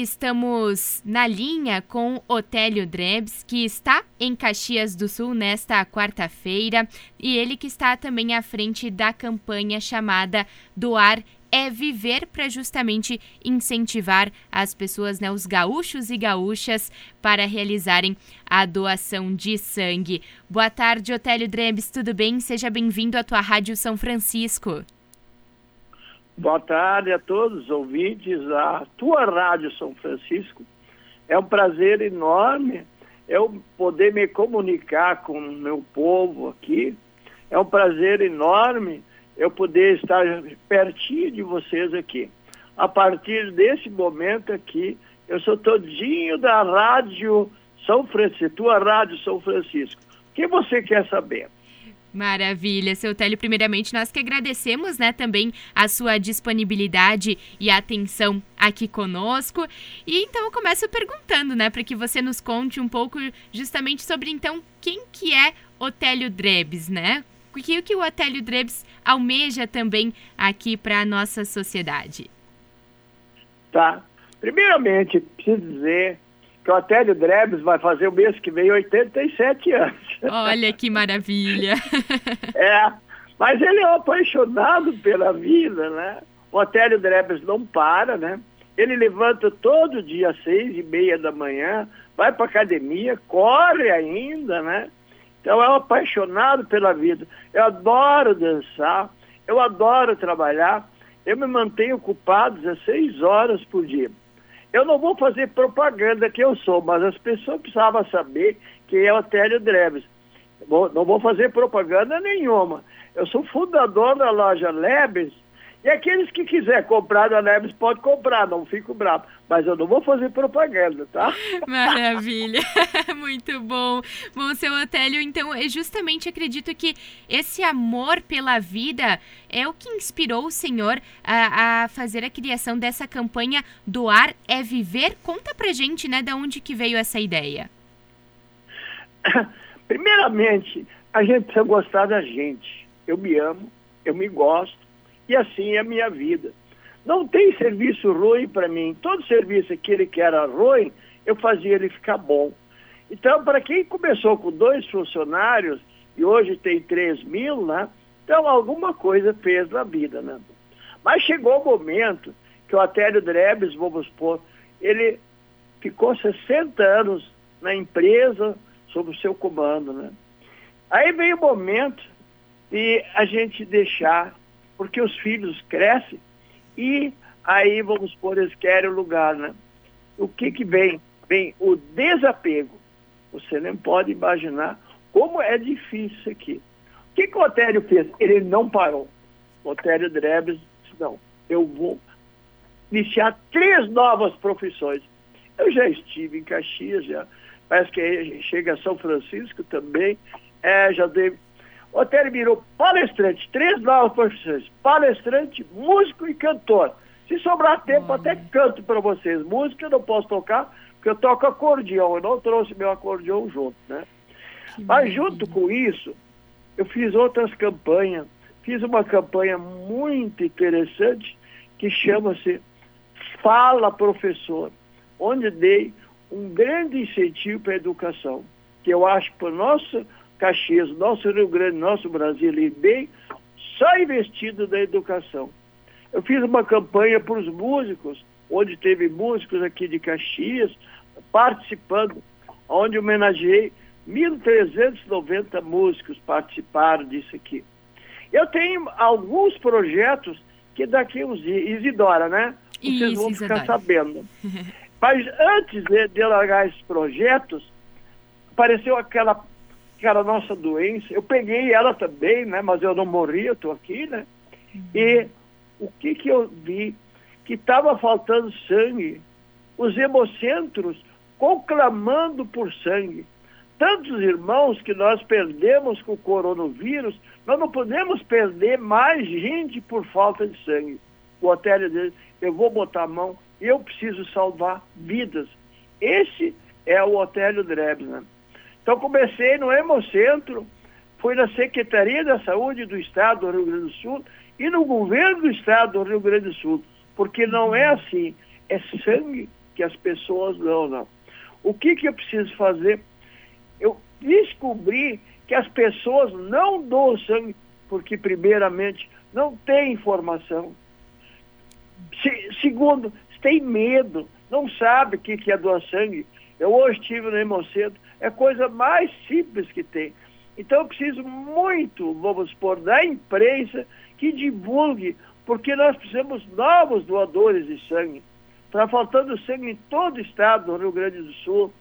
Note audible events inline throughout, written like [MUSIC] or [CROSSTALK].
estamos na linha com Otélio Drebs, que está em Caxias do Sul nesta quarta-feira, e ele que está também à frente da campanha chamada Doar é viver para justamente incentivar as pessoas, né, os gaúchos e gaúchas, para realizarem a doação de sangue. Boa tarde, Otélio Drebs, tudo bem? Seja bem-vindo à tua Rádio São Francisco. Boa tarde a todos os ouvintes da tua Rádio São Francisco. É um prazer enorme eu poder me comunicar com o meu povo aqui. É um prazer enorme eu poder estar pertinho de vocês aqui. A partir desse momento aqui, eu sou todinho da Rádio São Francisco, tua Rádio São Francisco. O que você quer saber? Maravilha, seu Télio. Primeiramente, nós que agradecemos, né, também a sua disponibilidade e atenção aqui conosco. E então eu começo perguntando, né, para que você nos conte um pouco justamente sobre então quem que é Otélio Drebs, né? O que, que o Otélio Drebs almeja também aqui para a nossa sociedade? Tá. Primeiramente, preciso dizer que o Otélio Drebs vai fazer o mês que vem 87 anos. Olha que maravilha! [LAUGHS] é, mas ele é um apaixonado pela vida, né? O Otélio Drebs não para, né? Ele levanta todo dia às seis e meia da manhã, vai para academia, corre ainda, né? Então é um apaixonado pela vida. Eu adoro dançar, eu adoro trabalhar, eu me mantenho ocupado 16 horas por dia. Eu não vou fazer propaganda que eu sou, mas as pessoas precisavam saber quem é o Télio Dreves. Não vou fazer propaganda nenhuma. Eu sou fundador da loja Lebes e aqueles que quiser comprar da Lebes pode comprar, não fico bravo. Mas eu não vou fazer propaganda, tá? [LAUGHS] Maravilha, [LAUGHS] muito bom. Bom, seu Otélio, então, eu justamente acredito que esse amor pela vida é o que inspirou o senhor a, a fazer a criação dessa campanha Doar é Viver. Conta pra gente, né, de onde que veio essa ideia. [COUGHS] Primeiramente, a gente precisa gostar da gente. Eu me amo, eu me gosto, e assim é a minha vida. Não tem serviço ruim para mim. Todo serviço aquele que era ruim, eu fazia ele ficar bom. Então, para quem começou com dois funcionários e hoje tem 3 mil, né? Então, alguma coisa fez na vida, né? Mas chegou o momento que o Atélio Drebes, vamos supor, ele ficou 60 anos na empresa sob o seu comando, né? Aí veio o momento de a gente deixar porque os filhos crescem e aí, vamos supor, eles querem o lugar, né? O que que vem? Vem o desapego. Você não pode imaginar como é difícil isso aqui. O que, que o Otério fez? Ele não parou. O Otério Drebes disse, não, eu vou iniciar três novas profissões. Eu já estive em Caxias, já, parece que chega a São Francisco também, é, já dei Otério virou palestrante, três novas profissões, palestrante, músico e cantor. Se sobrar tempo, até canto para vocês. Música eu não posso tocar, porque eu toco acordeão, eu não trouxe meu acordeão junto, né? Que Mas junto com isso, eu fiz outras campanhas. Fiz uma campanha muito interessante que chama-se Fala Professor, onde dei um grande incentivo para a educação, que eu acho para o nosso Caxias, nosso Rio Grande, nosso Brasil e bem, só investido na educação. Eu fiz uma campanha para os músicos, onde teve músicos aqui de Caxias participando, onde homenageei 1.390 músicos participaram disso aqui. Eu tenho alguns projetos que daqui uns dias, Isidora, né? Vocês Isso, vão ficar Isidora. sabendo. [LAUGHS] Mas antes de, de largar esses projetos, apareceu aquela que era a nossa doença. Eu peguei ela também, né? Mas eu não morri, eu estou aqui, né? E o que, que eu vi? Que estava faltando sangue. Os hemocentros conclamando por sangue. Tantos irmãos que nós perdemos com o coronavírus, nós não podemos perder mais gente por falta de sangue. O Otélio diz, eu vou botar a mão, eu preciso salvar vidas. Esse é o Otélio Drebs, né? Então comecei no Hemocentro, fui na Secretaria da Saúde do Estado do Rio Grande do Sul e no governo do Estado do Rio Grande do Sul, porque não é assim, é sangue que as pessoas não, não. O que, que eu preciso fazer? Eu descobri que as pessoas não doam sangue porque, primeiramente, não tem informação. Se, segundo, tem medo, não sabe o que, que é doar sangue. Eu hoje estive no Hemocentro, é a coisa mais simples que tem. Então eu preciso muito, vamos supor, da imprensa que divulgue, porque nós precisamos novos doadores de sangue. Está faltando sangue em todo o estado do Rio Grande do Sul.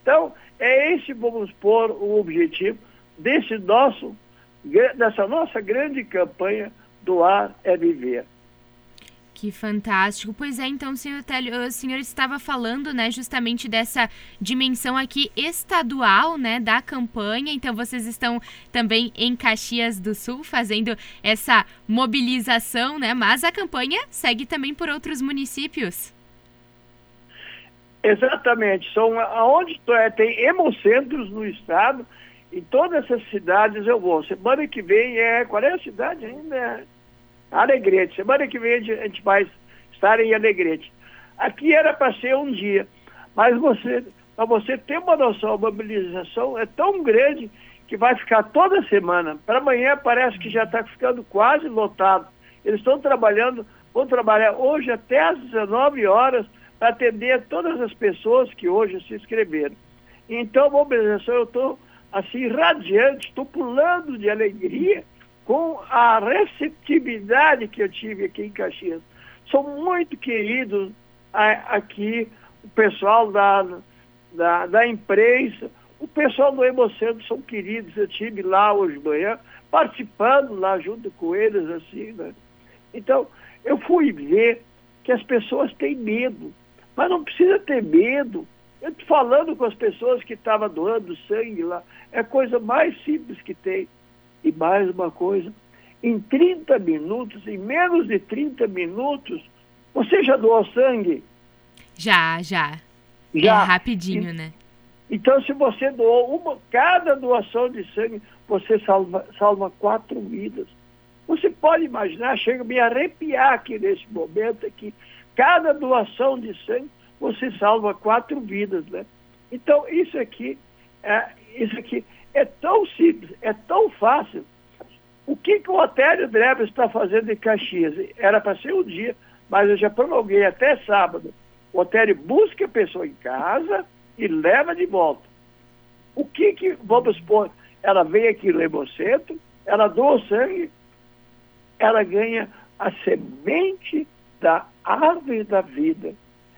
Então, é esse, vamos supor, o objetivo desse nosso, dessa nossa grande campanha Doar é Viver. Que fantástico. Pois é, então, senhor Télio, o senhor estava falando, né, justamente dessa dimensão aqui estadual, né, da campanha. Então, vocês estão também em Caxias do Sul fazendo essa mobilização, né? Mas a campanha segue também por outros municípios. Exatamente. São aonde é, tem hemocentros no estado. Em todas essas cidades eu vou. Semana que vem é. Qual é a cidade ainda? Alegrete. Semana que vem a gente vai estar em Alegrete. Aqui era para ser um dia, mas você, para você ter uma noção, a mobilização é tão grande que vai ficar toda semana. Para amanhã parece que já está ficando quase lotado. Eles estão trabalhando, vão trabalhar hoje até às 19 horas para atender todas as pessoas que hoje se inscreveram. Então, mobilização, eu estou assim, radiante, estou pulando de alegria com a receptividade que eu tive aqui em Caxias. São muito queridos aqui, o pessoal da, da, da imprensa, o pessoal do Hemocentro são queridos, eu tive lá hoje de manhã, participando lá junto com eles, assim, né? Então, eu fui ver que as pessoas têm medo, mas não precisa ter medo. Eu falando com as pessoas que estavam doando sangue lá, é a coisa mais simples que tem. E mais uma coisa, em 30 minutos, em menos de 30 minutos, você já doou sangue? Já, já. Já. É rapidinho, e, né? Então, se você doou uma, cada doação de sangue, você salva, salva quatro vidas. Você pode imaginar, chega a me arrepiar aqui nesse momento aqui, cada doação de sangue, você salva quatro vidas, né? Então, isso aqui, é, isso aqui é tão simples, é tão fácil. O que, que o Otélio Dreves está fazendo em Caxias? Era para ser um dia, mas eu já prolonguei até sábado. O Otélio busca a pessoa em casa e leva de volta. O que que, vamos supor, ela vem aqui no Hemocentro, ela doa sangue, ela ganha a semente da árvore da vida.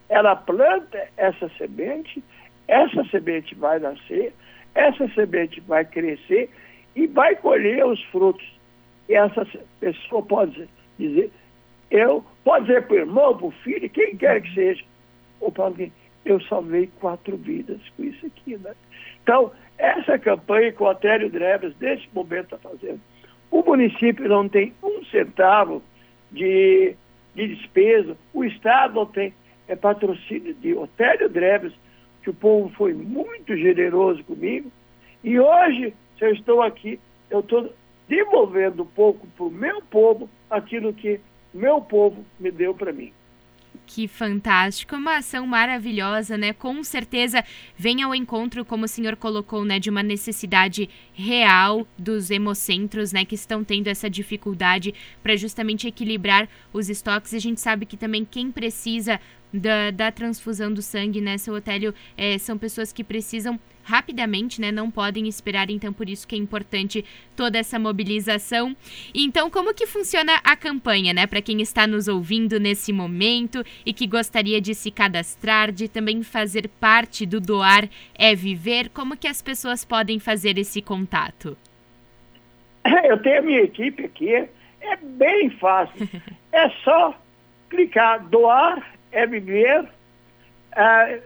Ela planta essa semente, essa semente vai nascer, essa semente vai crescer e vai colher os frutos. E essa pessoa pode dizer, eu, pode dizer para o irmão, para o filho, quem quer que seja, ou para alguém, eu salvei quatro vidas com isso aqui. Né? Então, essa campanha que o Otério Dreves, nesse momento, está fazendo. O município não tem um centavo de, de despesa, o Estado não tem. É patrocínio de Otério Dreves, que o povo foi muito generoso comigo. E hoje, se eu estou aqui, eu estou devolvendo um pouco para o meu povo aquilo que meu povo me deu para mim. Que fantástico, uma ação maravilhosa, né? Com certeza vem ao encontro, como o senhor colocou, né, de uma necessidade real dos hemocentros, né, que estão tendo essa dificuldade para justamente equilibrar os estoques. E a gente sabe que também quem precisa da, da transfusão do sangue, né, seu Otélio, é, são pessoas que precisam rapidamente, né? Não podem esperar, então por isso que é importante toda essa mobilização. Então, como que funciona a campanha, né? Para quem está nos ouvindo nesse momento e que gostaria de se cadastrar, de também fazer parte do Doar é Viver, como que as pessoas podem fazer esse contato? [LAUGHS] Eu tenho a minha equipe aqui, é bem fácil. [LAUGHS] é só clicar doar é viver, uh,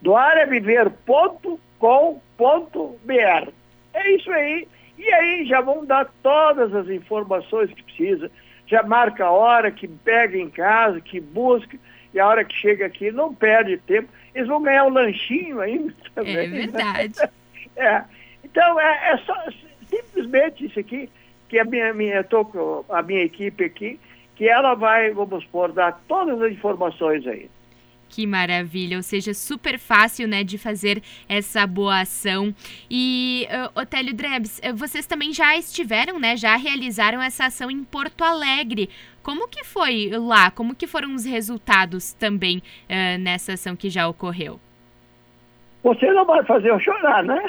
doar é viver ponto com.br. É isso aí. E aí já vão dar todas as informações que precisa. Já marca a hora que pega em casa, que busca, e a hora que chega aqui não perde tempo. Eles vão ganhar um lanchinho ainda [LAUGHS] também. É verdade. [LAUGHS] é. Então, é, é, só simplesmente isso aqui, que a minha, minha, tô com a minha equipe aqui, que ela vai, vamos supor, dar todas as informações aí. Que maravilha, ou seja, super fácil, né, de fazer essa boa ação. E, uh, Otélio Drebs, uh, vocês também já estiveram, né, já realizaram essa ação em Porto Alegre. Como que foi lá? Como que foram os resultados também uh, nessa ação que já ocorreu? Você não vai fazer eu chorar, né?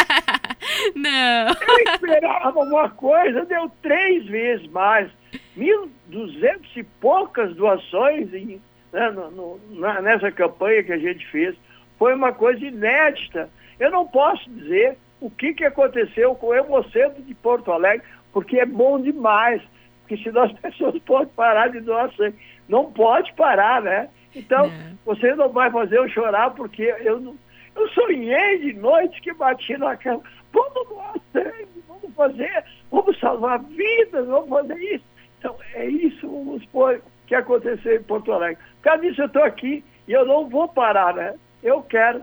[LAUGHS] não. Eu esperava uma coisa, deu três vezes mais. 1.200 e poucas doações em, né, no, no, na, nessa campanha que a gente fez. Foi uma coisa inédita. Eu não posso dizer o que, que aconteceu com o Hemocentro de Porto Alegre, porque é bom demais. Porque senão as [LAUGHS] pessoas podem parar de doar sangue. Não pode parar, né? Então, não. você não vai fazer eu chorar, porque eu não, eu sonhei de noite que bati na cama. Vamos doar sangue, vamos fazer, vamos salvar vidas, vamos fazer isso. Então, é isso, vamos supor, que aconteceu em Porto Alegre. Por causa disso, eu estou aqui e eu não vou parar, né? Eu quero.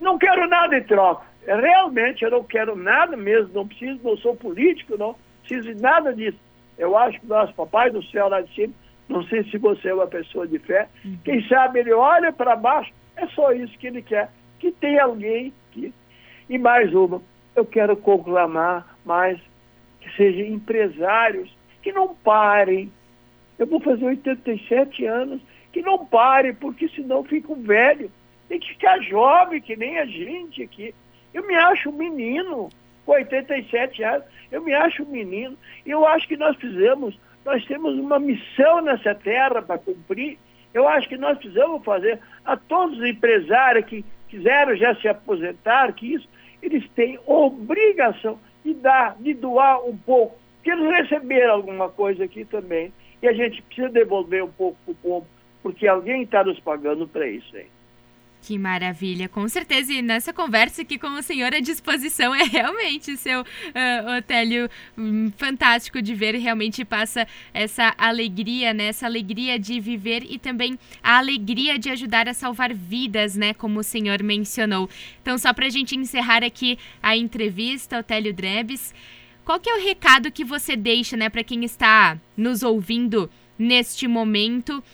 Não quero nada em troca. Realmente, eu não quero nada mesmo, não preciso, não sou político, não preciso de nada disso. Eu acho que nosso papai do céu lá de cima, não sei se você é uma pessoa de fé, uhum. quem sabe ele olha para baixo, é só isso que ele quer, que tem alguém que. E mais uma, eu quero conclamar mais que sejam empresários que não parem. Eu vou fazer 87 anos, que não parem, porque senão fico velho. Tem que ficar jovem, que nem a gente aqui. Eu me acho um menino, com 87 anos, eu me acho um menino. E eu acho que nós fizemos, nós temos uma missão nessa terra para cumprir. Eu acho que nós precisamos fazer a todos os empresários que quiseram já se aposentar, que isso, eles têm obrigação de dar, de doar um pouco, que eles receberam alguma coisa aqui também. E a gente precisa devolver um pouco para o povo, porque alguém está nos pagando para isso. Que maravilha, com certeza. E nessa conversa aqui com o senhor, a disposição é realmente seu uh, Otélio um, fantástico de ver. Realmente passa essa alegria, né? Essa alegria de viver e também a alegria de ajudar a salvar vidas, né? Como o senhor mencionou. Então, só para a gente encerrar aqui a entrevista, Otélio Drebes, qual que é o recado que você deixa, né, para quem está nos ouvindo neste momento?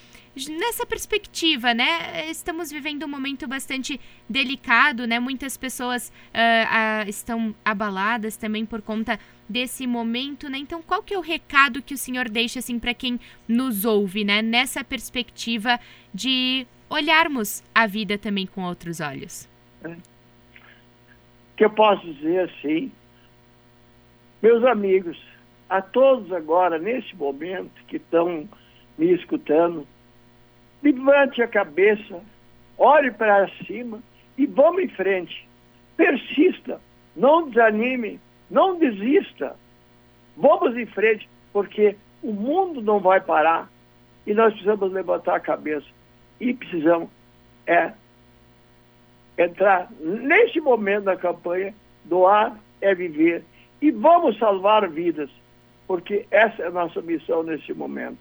nessa perspectiva, né? Estamos vivendo um momento bastante delicado, né? Muitas pessoas uh, uh, estão abaladas também por conta desse momento, né? Então, qual que é o recado que o senhor deixa assim para quem nos ouve, né? Nessa perspectiva de olharmos a vida também com outros olhos. É. Que eu posso dizer assim, meus amigos, a todos agora nesse momento que estão me escutando, levante a cabeça, olhe para cima e vamos em frente. Persista, não desanime, não desista. Vamos em frente, porque o mundo não vai parar e nós precisamos levantar a cabeça e precisamos é entrar neste momento da campanha, doar é viver e vamos salvar vidas, porque essa é a nossa missão nesse momento.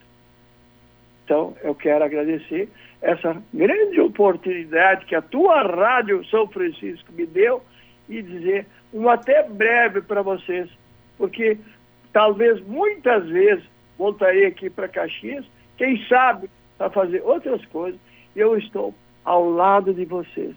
Então, eu quero agradecer essa grande oportunidade que a tua Rádio São Francisco me deu e dizer um até breve para vocês, porque talvez muitas vezes voltarei aqui para Caxias, quem sabe para fazer outras coisas, eu estou ao lado de vocês.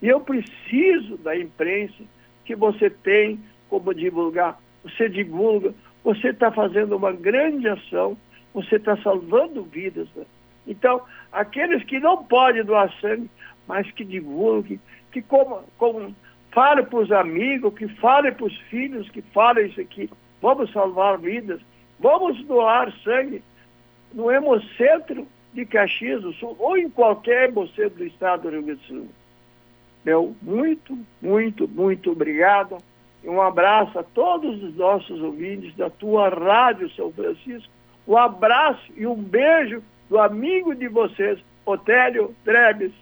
E eu preciso da imprensa que você tem como divulgar. Você divulga, você está fazendo uma grande ação você está salvando vidas. Né? Então, aqueles que não podem doar sangue, mas que divulguem, que como, como fale para os amigos, que fale para os filhos, que fale isso aqui. Vamos salvar vidas. Vamos doar sangue no Hemocentro de Caxias do Sul ou em qualquer hemocentro do estado do Rio Grande do Sul. Meu muito, muito, muito obrigado. Um abraço a todos os nossos ouvintes da tua Rádio São Francisco um abraço e um beijo do amigo de vocês, Otélio Drebes.